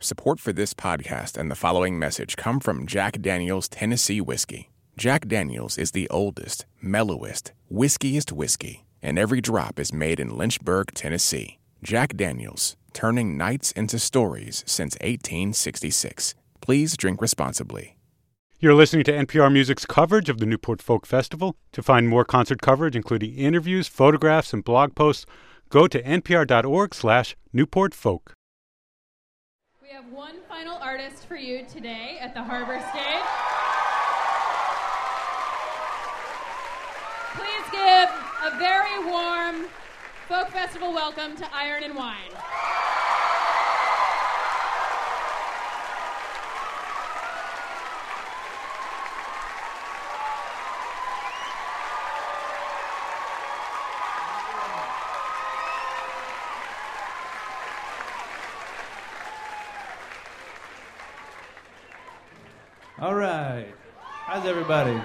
Support for this podcast and the following message come from Jack Daniels Tennessee Whiskey. Jack Daniels is the oldest, mellowest, whiskiest whiskey, and every drop is made in Lynchburg, Tennessee. Jack Daniels, turning nights into stories since 1866. Please drink responsibly. You're listening to NPR Music's coverage of the Newport Folk Festival. To find more concert coverage, including interviews, photographs, and blog posts, go to npr.org slash newportfolk. We have one final artist for you today at the Harbor Stage. Please give a very warm folk festival welcome to Iron and Wine. All right. How's everybody?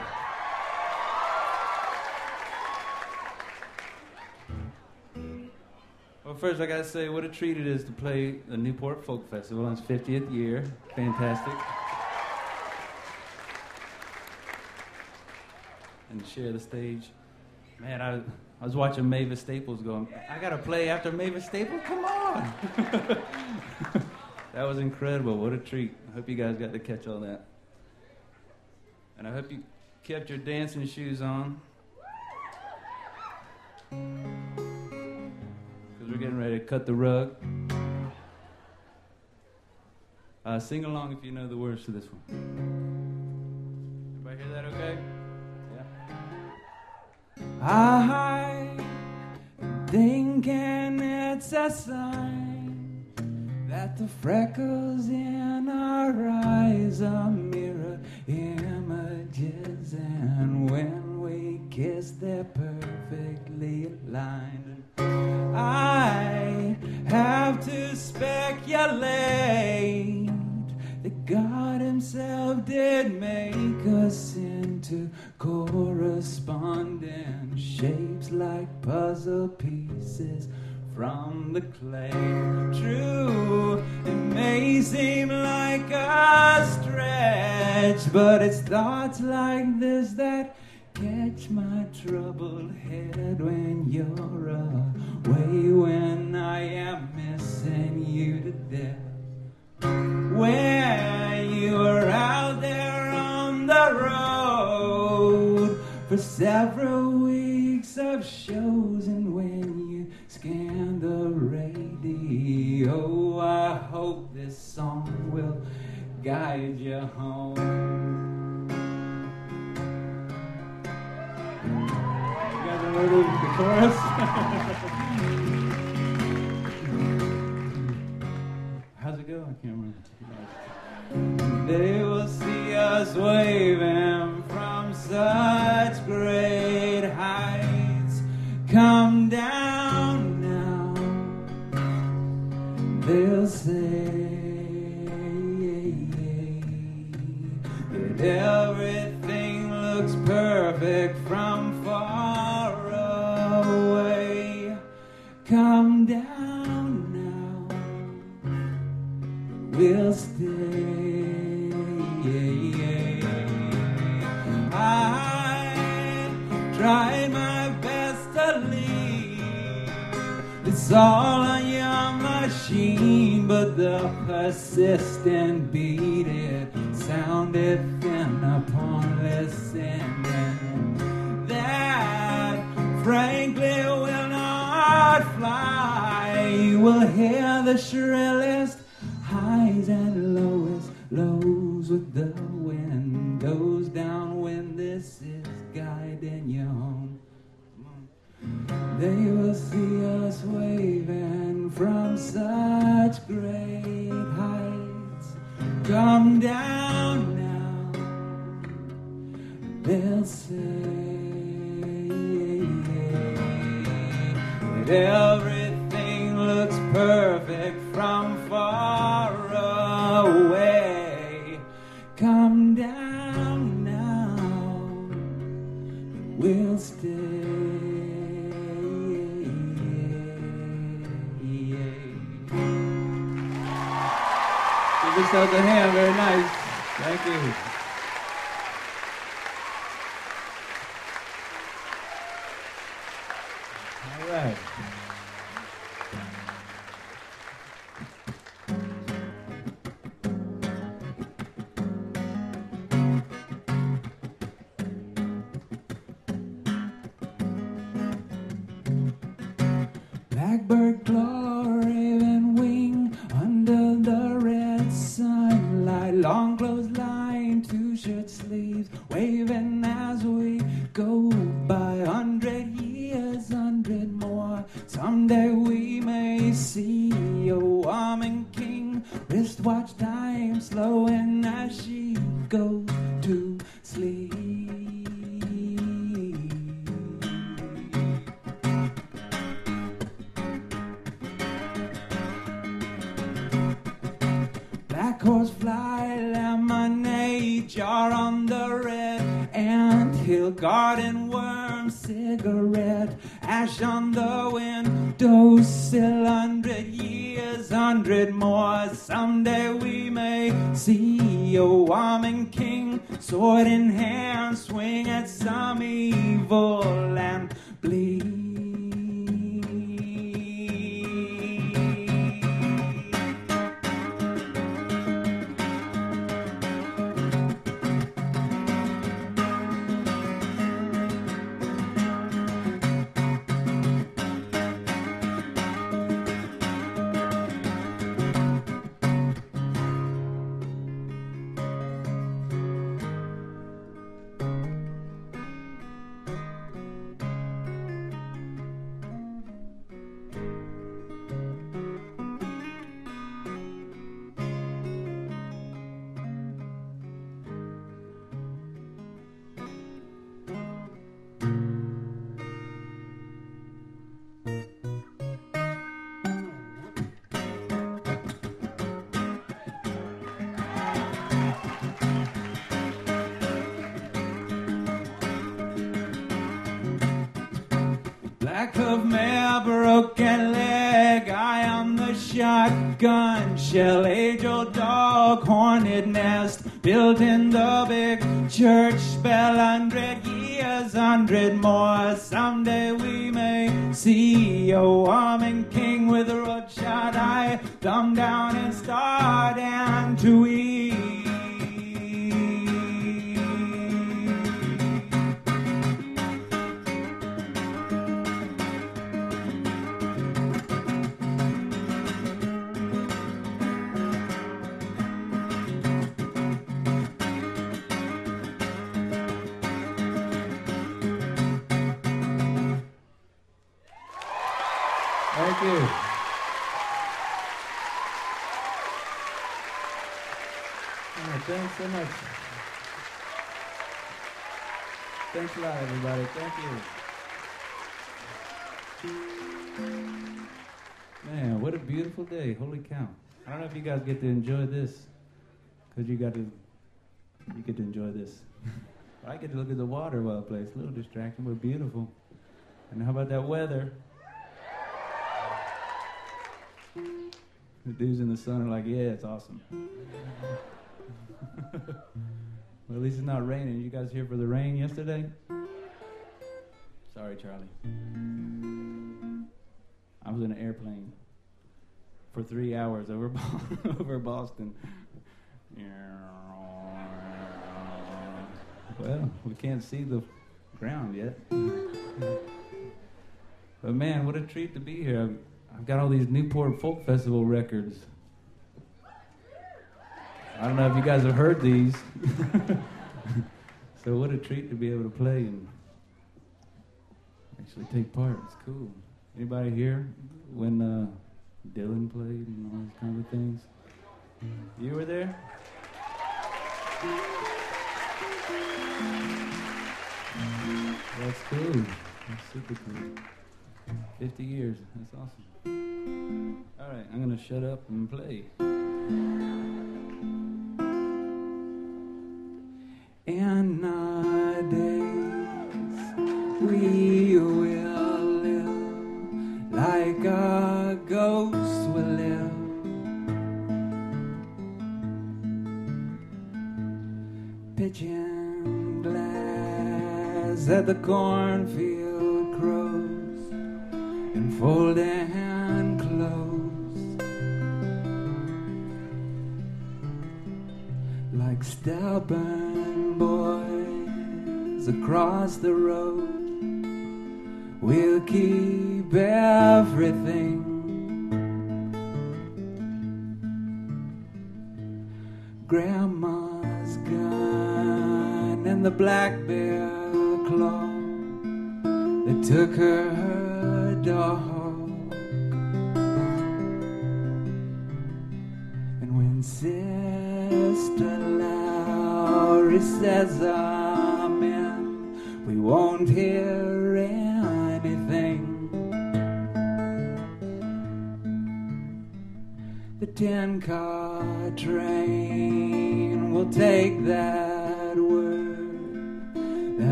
Well, first I gotta say what a treat it is to play the Newport Folk Festival on its 50th year. Fantastic. And share the stage. Man, I, I was watching Mavis Staples going, I gotta play after Mavis Staples? Come on! that was incredible. What a treat. I hope you guys got to catch all that. And I hope you kept your dancing shoes on. Because we're getting ready to cut the rug. Uh, sing along if you know the words to this one. Everybody hear that okay? Yeah. I thinking it's a sign that the freckles in our eyes are mirror images, and when we kiss, they're perfectly aligned. I have to speculate that God Himself did make us into corresponding shapes like puzzle pieces from the clay. True, it may seem like a stretch, but it's thoughts like this that catch my troubled head when you're away, when I am missing you to death. When you were out there on the road for several weeks of shows, and when scan the radio, I hope this song will guide you home. You guys know the, chorus? How's it go? I remember. They will see us waving from such They'll say that everything looks perfect from far away. Come down now we'll stay. I tried my best to leave this all your machine, but the persistent beat it sounded thin upon listening. That frankly will not fly. You will hear the shrillest highs and lowest lows with the windows down when this is guiding you home. They will see us waving from such great heights. Come down now, they'll say that everything looks perfect from far away. Yourself a hand. Very nice. Thank you. Black horse fly, lemonade jar on the red ant hill, garden worm, cigarette, ash on the windowsill. You. Thanks so much. Thanks a lot, everybody. Thank you. Man, what a beautiful day. Holy cow. I don't know if you guys get to enjoy this because you got to you get to enjoy this. I get to look at the water while I play. It's a little distracting, but beautiful. And how about that weather? The dudes in the sun are like, yeah, it's awesome. well, at least it's not raining. You guys here for the rain yesterday? Sorry, Charlie. I was in an airplane for three hours over over Boston. Well, we can't see the ground yet. But man, what a treat to be here. I've, got all these Newport Folk Festival records. I don't know if you guys have heard these. so what a treat to be able to play and actually take part. It's cool. Anybody here when uh, Dylan played and all those kind of things? You were there? That's cool. That's super cool. 50 years. That's awesome. All right, I'm going to shut up and play.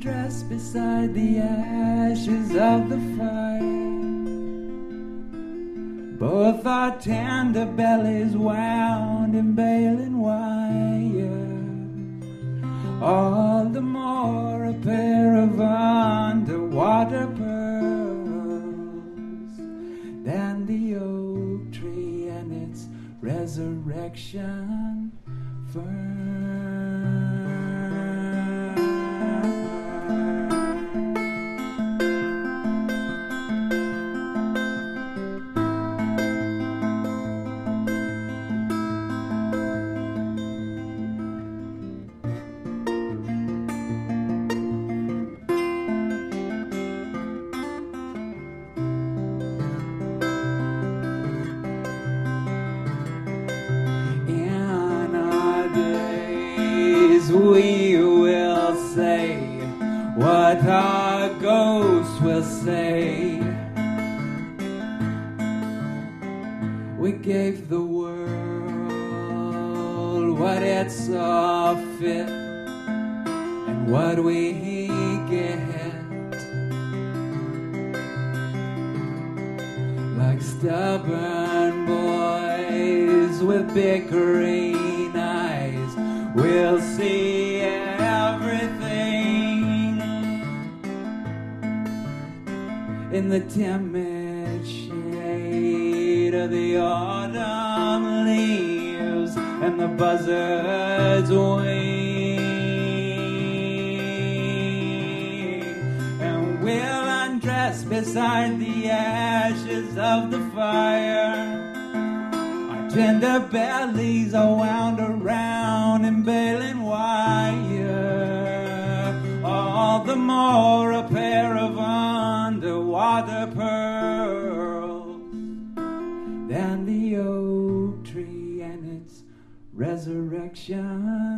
dress beside the ashes of the fire. Both our tender bellies wound in baling wire. All the more a pair of underwater pearls than the oak tree and its resurrection fern. bellies are wound around in baling wire. All the more a pair of underwater pearls than the oak tree and its resurrection.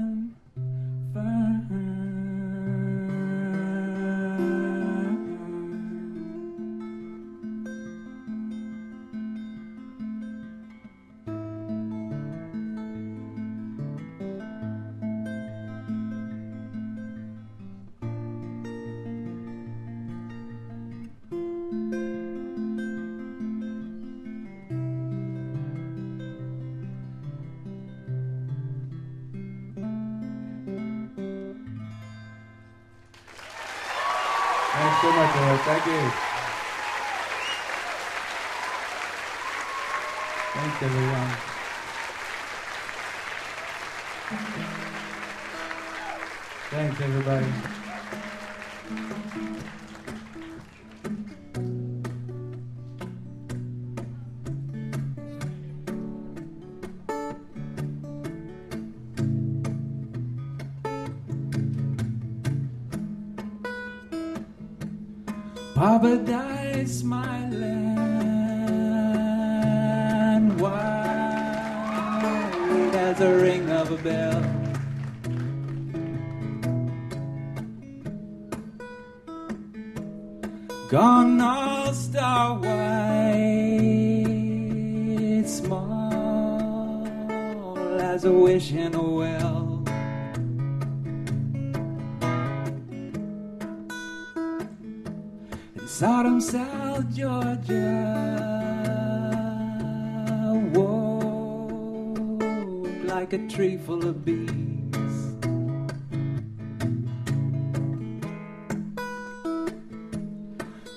like a tree full of bees.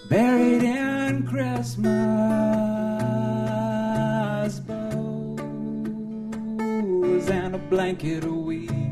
Buried in Christmas bows and a blanket of weeds.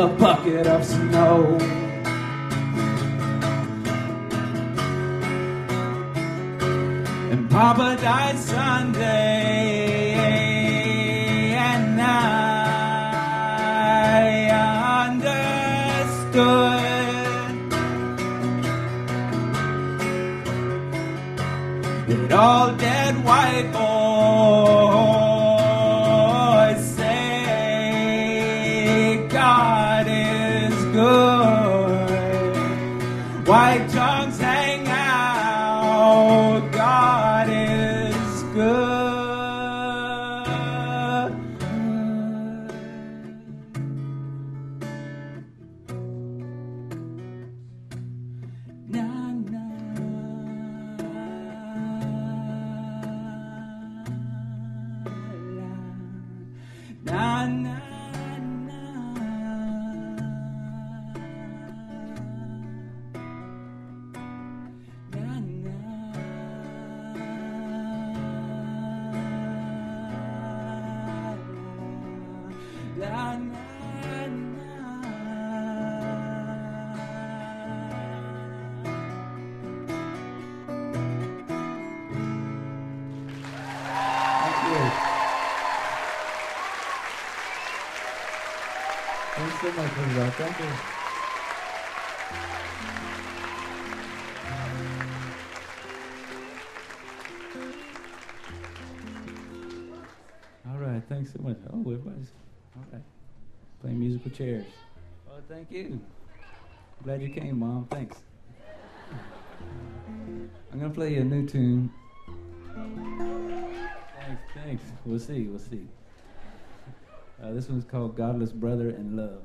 a bucket of snow. And Papa died Sunday, and I understood that all dead white. Cheers. Well, thank you. Glad you came, Mom. Thanks. I'm gonna play you a new tune. Thanks, thanks. We'll see, we'll see. Uh, this one's called Godless Brother in Love.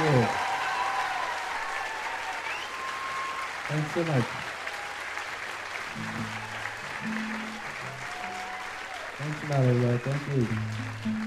You. Thanks so much. Thanks a lot, everybody. Thank you.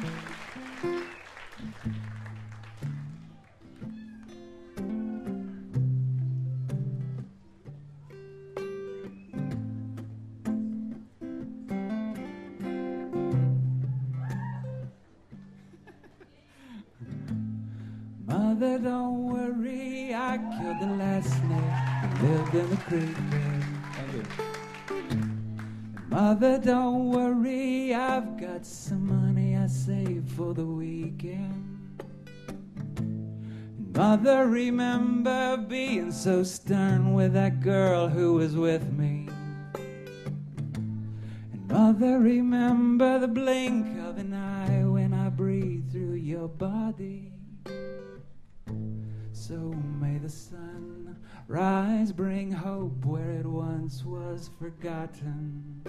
Forgotten.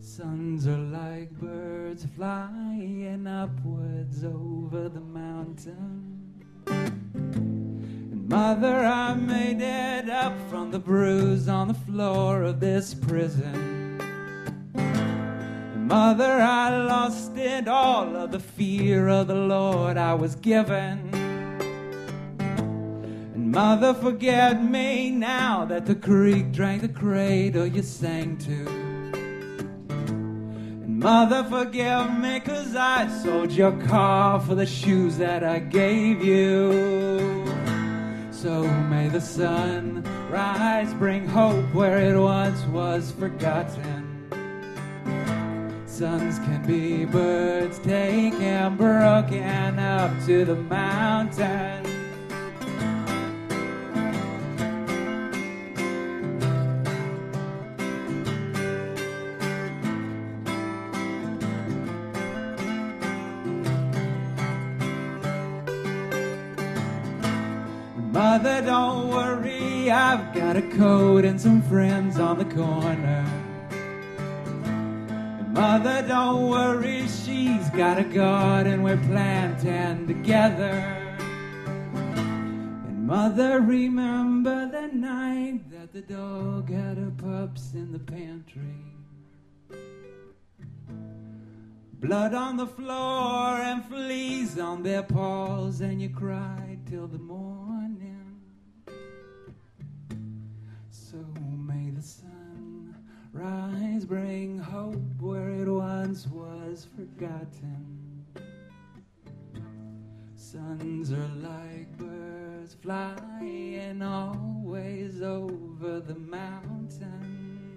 Suns are like birds flying upwards over the mountain. And mother, I made it up from the bruise on the floor of this prison. And mother, I lost it all of the fear of the Lord I was given. Mother, forget me now that the creek drank the cradle you sang to. And mother, forgive me cause I sold your car for the shoes that I gave you. So may the sun rise, bring hope where it once was forgotten. Suns can be birds taken, broken up to the mountains. I've got a coat and some friends on the corner. Mother, don't worry, she's got a garden we're planting together. And mother, remember the night that the dog had her pups in the pantry. Blood on the floor and fleas on their paws, and you cried till the morning. Rise, bring hope where it once was forgotten. Suns are like birds flying always over the mountain.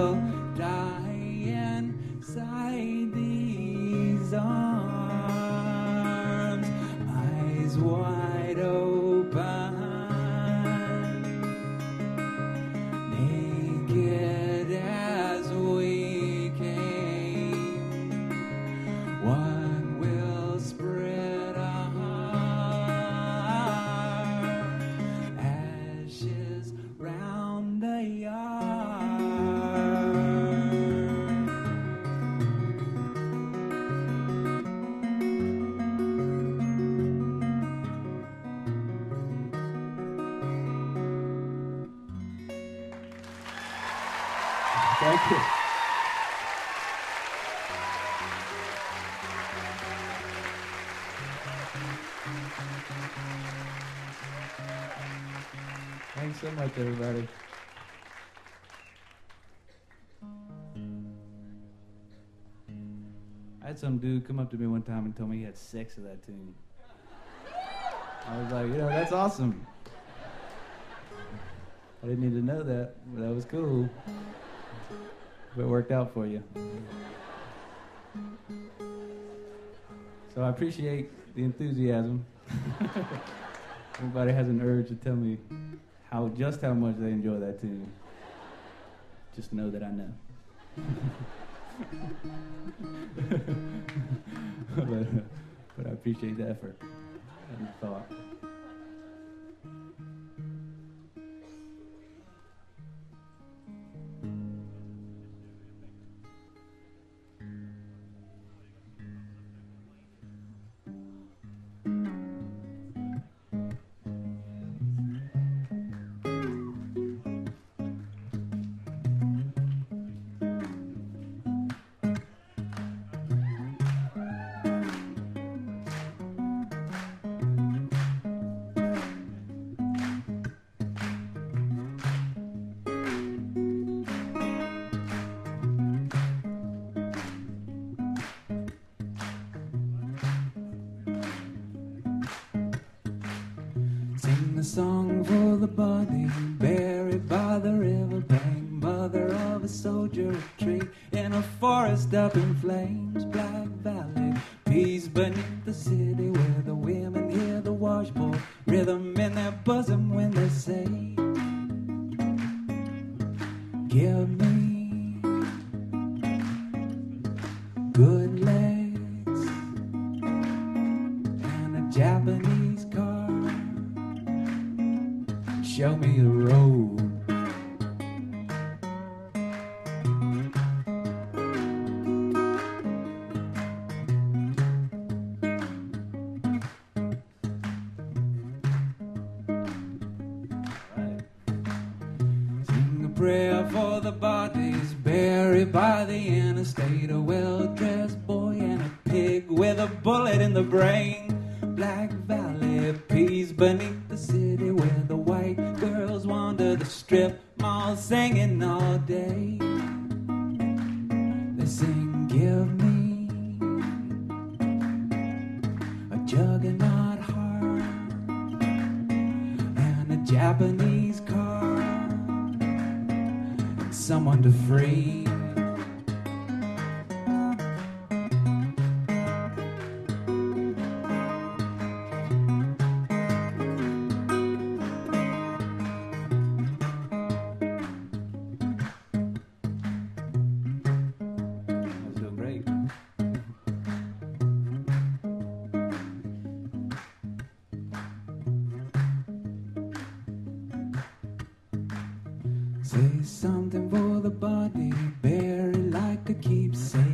down. die. Everybody. I had some dude come up to me one time and tell me he had sex of that tune. I was like, you know, that's awesome. I didn't need to know that, but that was cool. But it worked out for you. So I appreciate the enthusiasm. Everybody has an urge to tell me how just how much they enjoy that tune. Just know that I know. but, uh, but I appreciate the effort and the thought. a song for the body buried by the riverbank, mother of a soldier, a tree in a forest up in flames. Say something for the body, bury like a keepsake.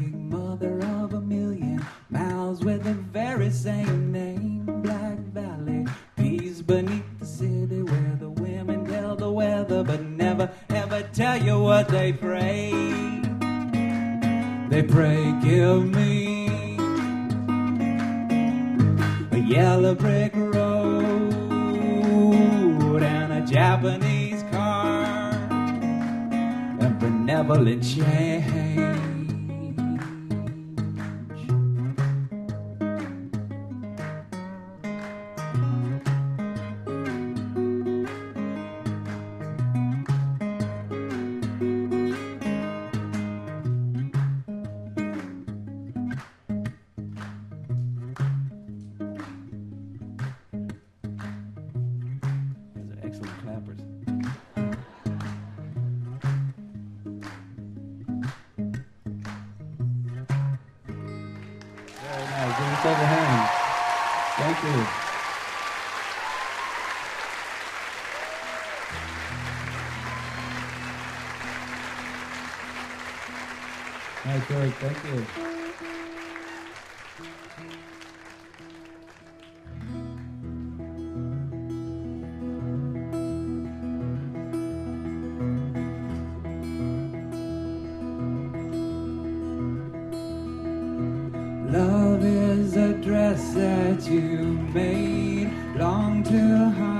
that you made long to hide.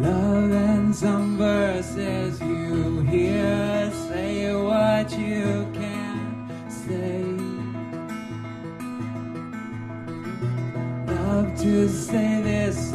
Love and some verses you hear say what you can't say. Love to say this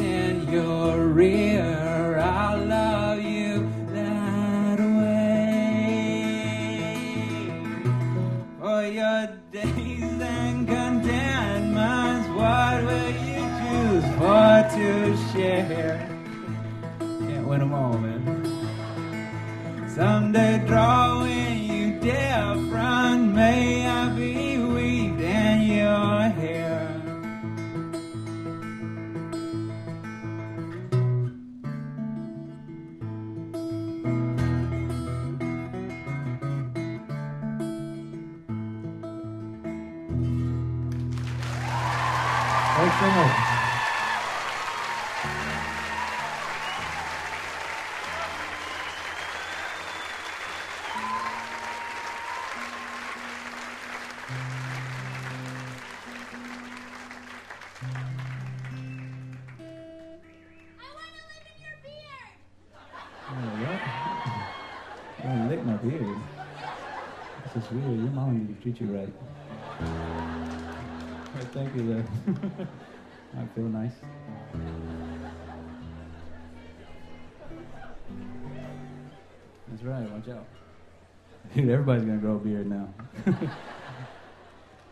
Dude, everybody's gonna grow a beard now.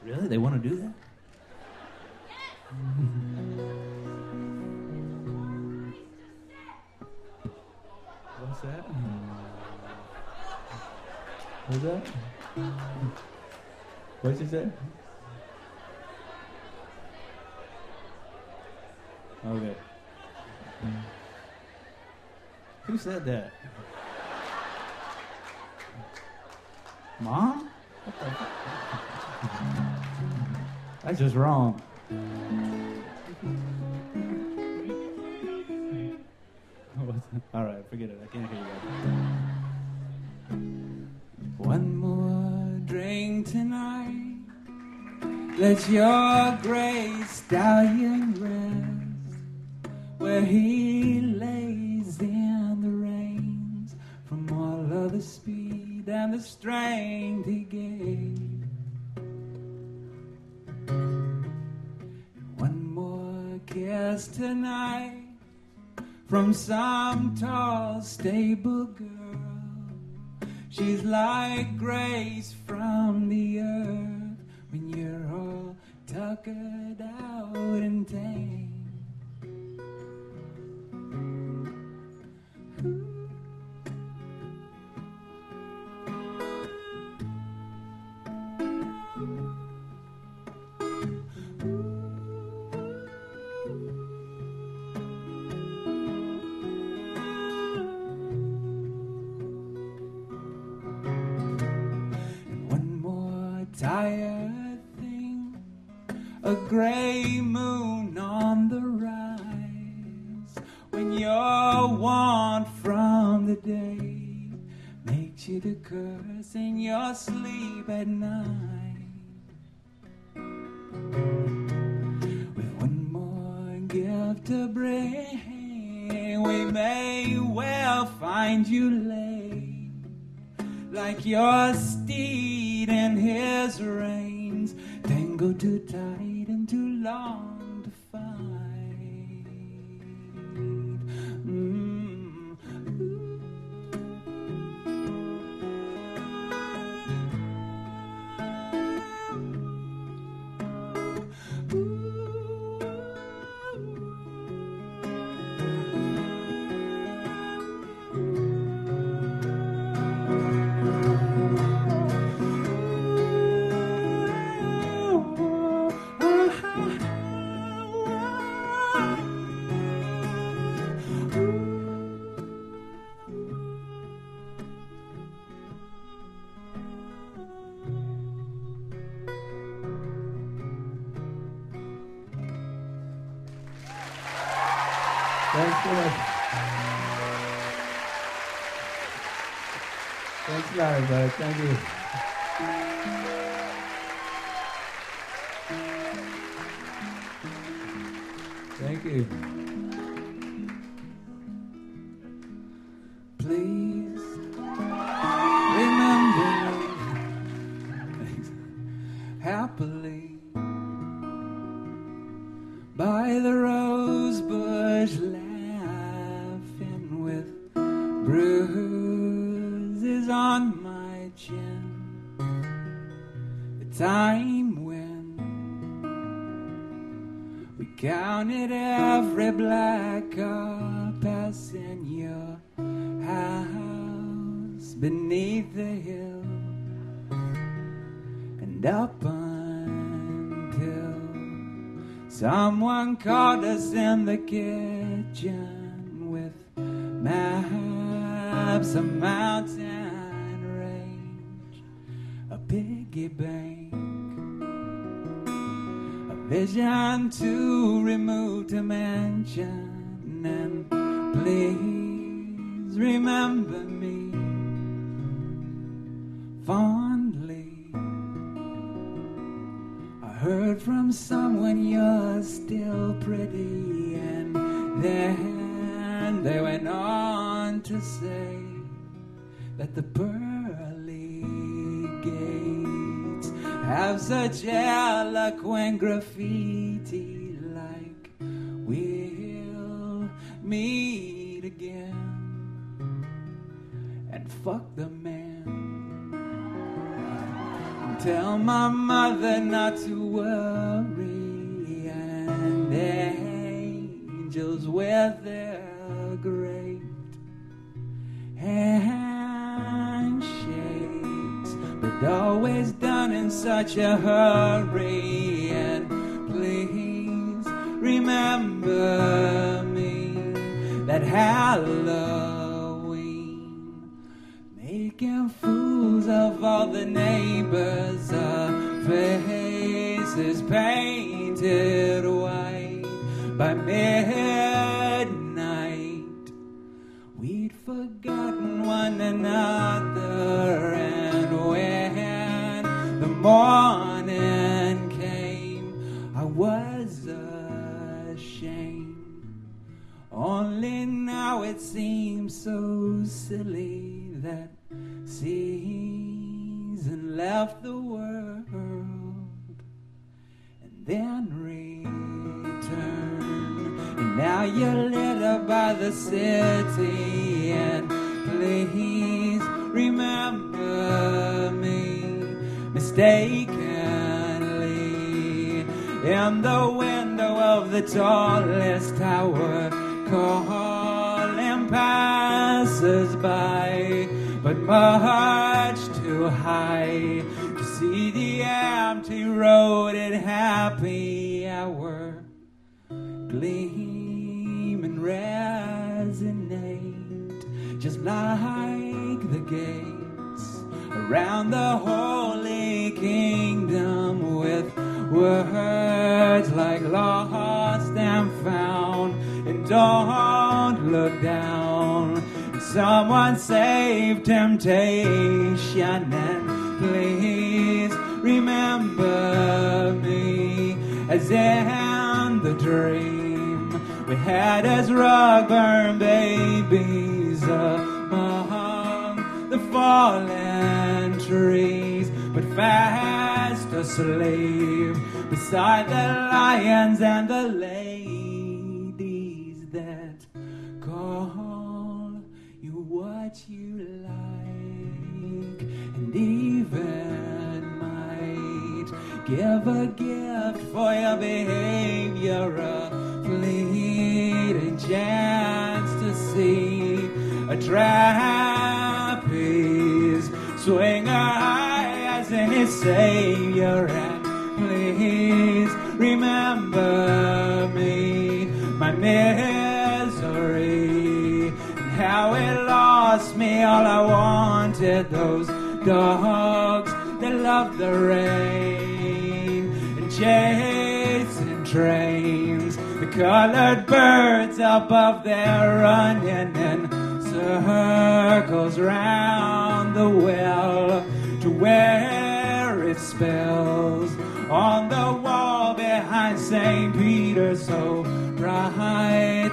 really? They want to do that? What's that? What's that? What'd you say? Okay. Who said that? Mom? That's just wrong. All right, forget it. I can't hear you. One more drink tonight. Let your gray stallion some tall stable girl. She's like grace from the earth when you're all tuckered out and tame. You lay like your steed in his reins, tangled too tight and too long Thank you. Us in the kitchen with maps of mountain range, a piggy bank, a vision to remove to mansion, and please remember me fondly. Heard from someone you're still pretty, and then they went on to say that the pearly gates have such eloquent graffiti like we'll meet again and fuck the man. Tell my mother not to worry, and angels with their great handshakes, but always done in such a hurry. And please remember me that Halloween fools of all the neighbors, uh, faces painted white by midnight. We'd forgotten one another, and when the morning came, I was ashamed. Only now it seems so silly that season left the world and then returned. And now you're lit up by the city, and please remember me mistakenly in the window of the tallest tower, calling passers by, but much too high to see the empty road and happy hour. Gleam and resonate just like the gates around the holy kingdom with words like lost and found. And don't look down someone save temptation and please remember me as in the dream. We had as rug burn babies among the fallen trees but fast asleep beside the lions and the ladies what you like and even might give a gift for your behavior a fleeting chance to see a trapeze swing high as in savior and please remember me my and how it lost me all I wanted those dogs that love the rain and chasing trains the colored birds above there running in circles round the well to where it spells on the wall behind St. Peter's so bright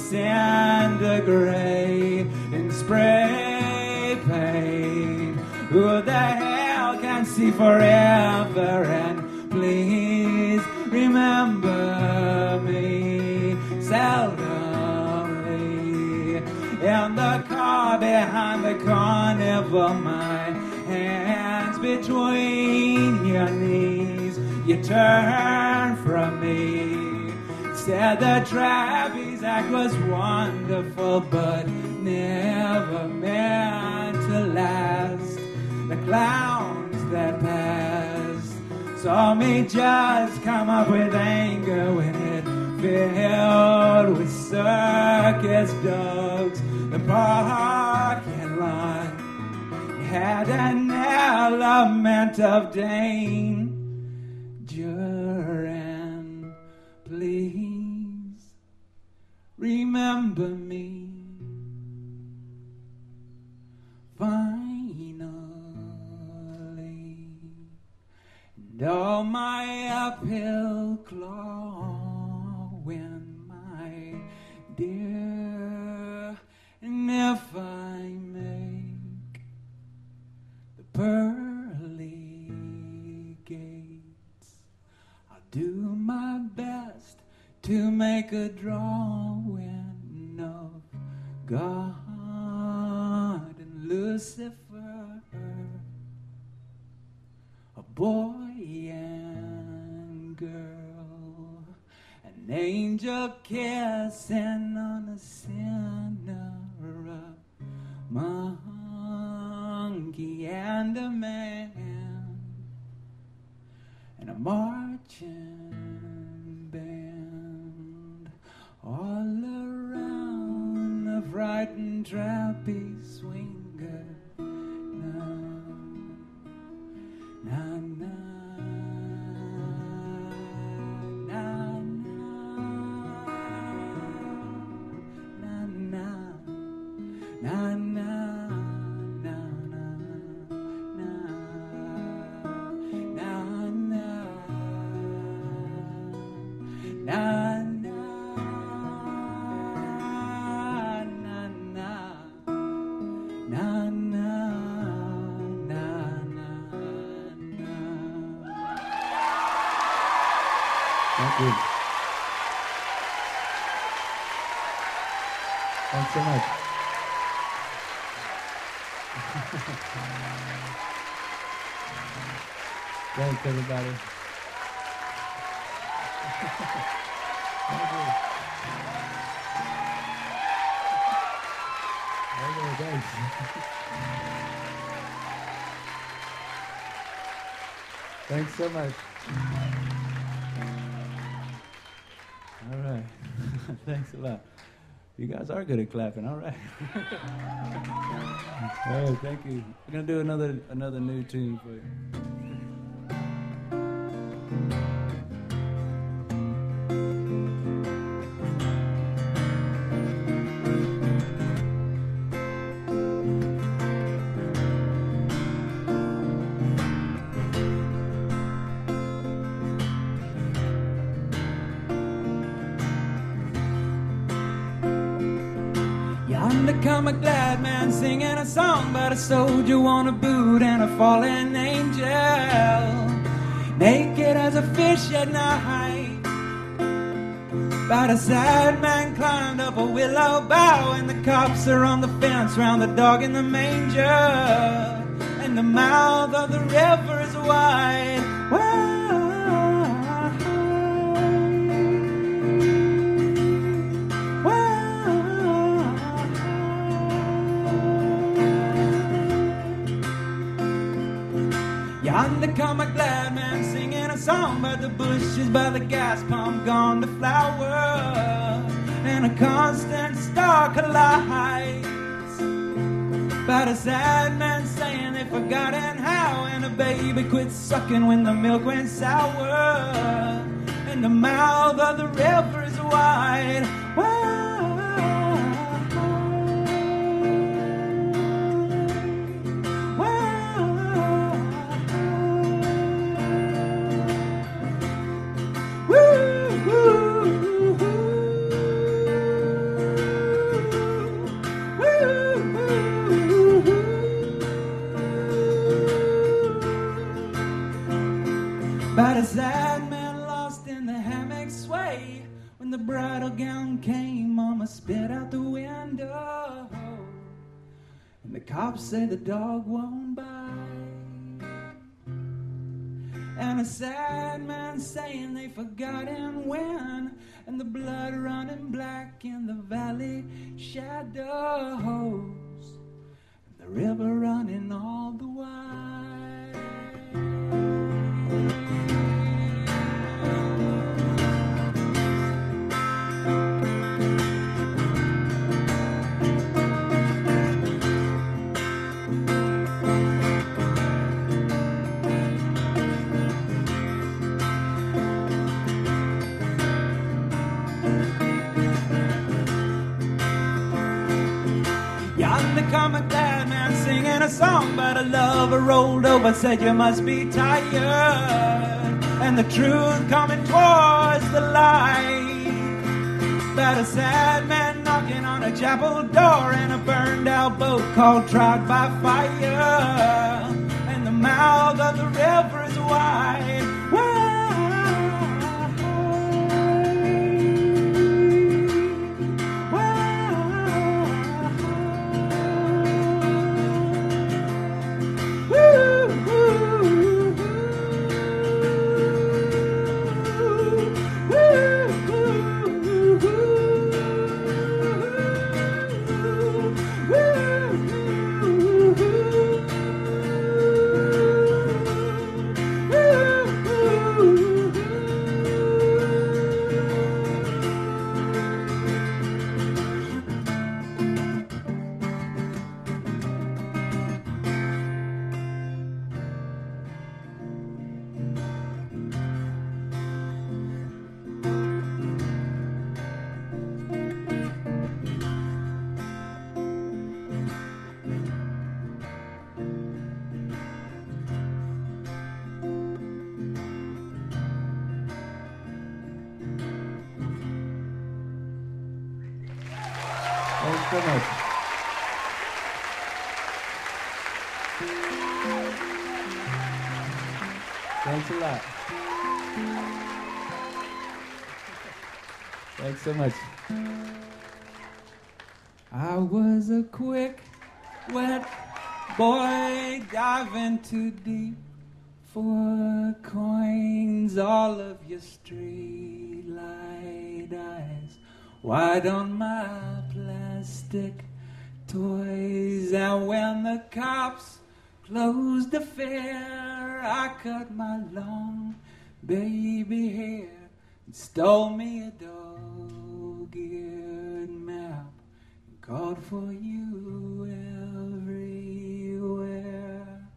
on cinder gray in spray paint. Who the hell can see forever and please remember me? Seldomly. In the car behind the carnival my hands between your knees you turn from me said the trapeze act was wonderful but never meant to last. The clowns that passed saw me just come up with anger when it filled with circus dogs. The parking lot had an element of danger remember me. Finally. And all my uphill clawing my dear and if I make the pearly gates I'll do my best to make a of God and Lucifer, a boy and girl, an angel kissing on so much. All right. Thanks a lot. You guys are good at clapping. All right. All right, thank you. We're gonna do another another new tune for you. Yonder come a glad man singing a song about a soldier on a boot and a fallen angel. Naked as a fish at night. About a sad man climbed up a willow bough, and the cops are on the fence round the dog in the manger. And the mouth of the river is wide. By the bushes, by the gas pump, gone to flower, and a constant star collides. About a sad man saying they've forgotten how, and a baby quit sucking when the milk went sour, and the mouth of the river is wide. The cops say the dog won't bite. And a sad man saying they forgot him when. And the blood running black in the valley shadows. And the river running all the while. Come a glad man singing a song, but a lover rolled over, said you must be tired, and the truth coming towards the light. But a sad man knocking on a chapel door, and a burned out boat called Tried by Fire, and the mouth of the river is wide. So much. Thanks a lot. Thanks so much. I was a quick, wet boy diving too deep for coins. All of your street light eyes wide on my plastic toys. And when the cops closed the fair, I cut my long baby hair and stole me a dog-eared map and called for you everywhere.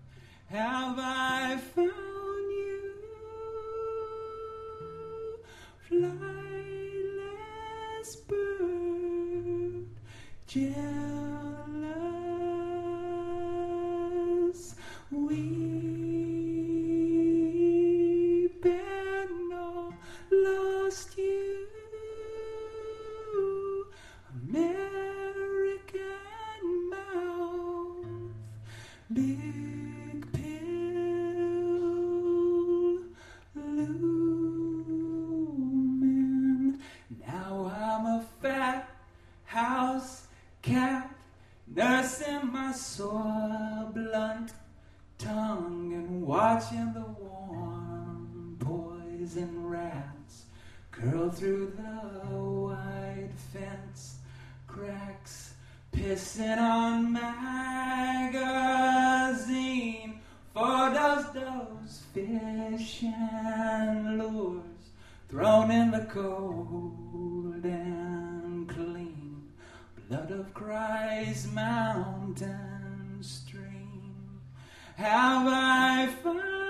Have I found you? Flightless jealous, Those those fish and lures thrown in the cold and clean blood of Christ's mountain stream have I found?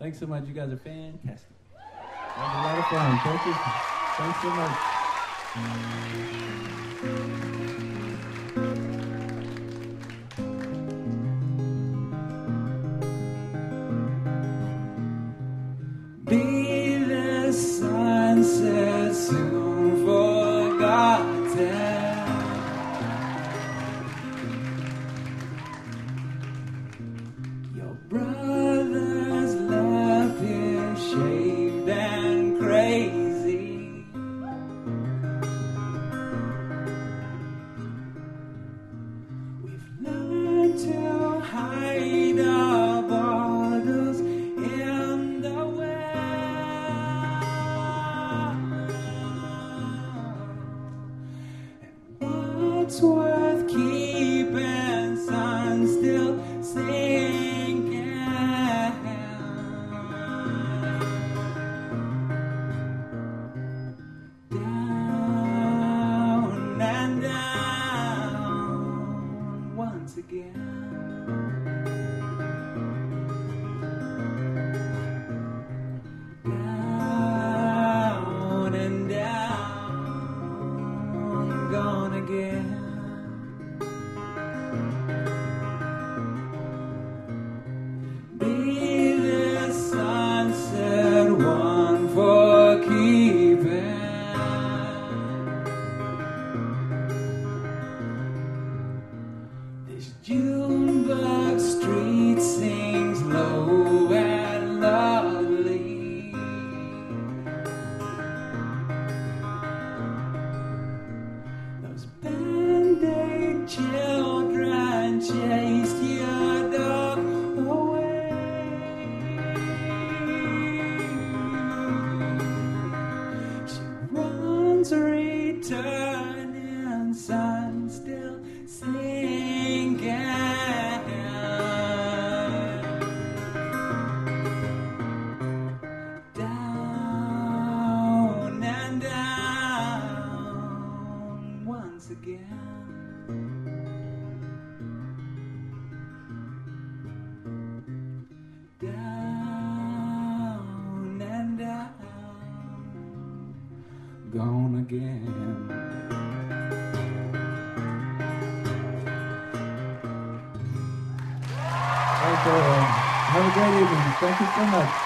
Thanks so much. You guys are fans fun. Thank you. Thanks so much. Evening. Thank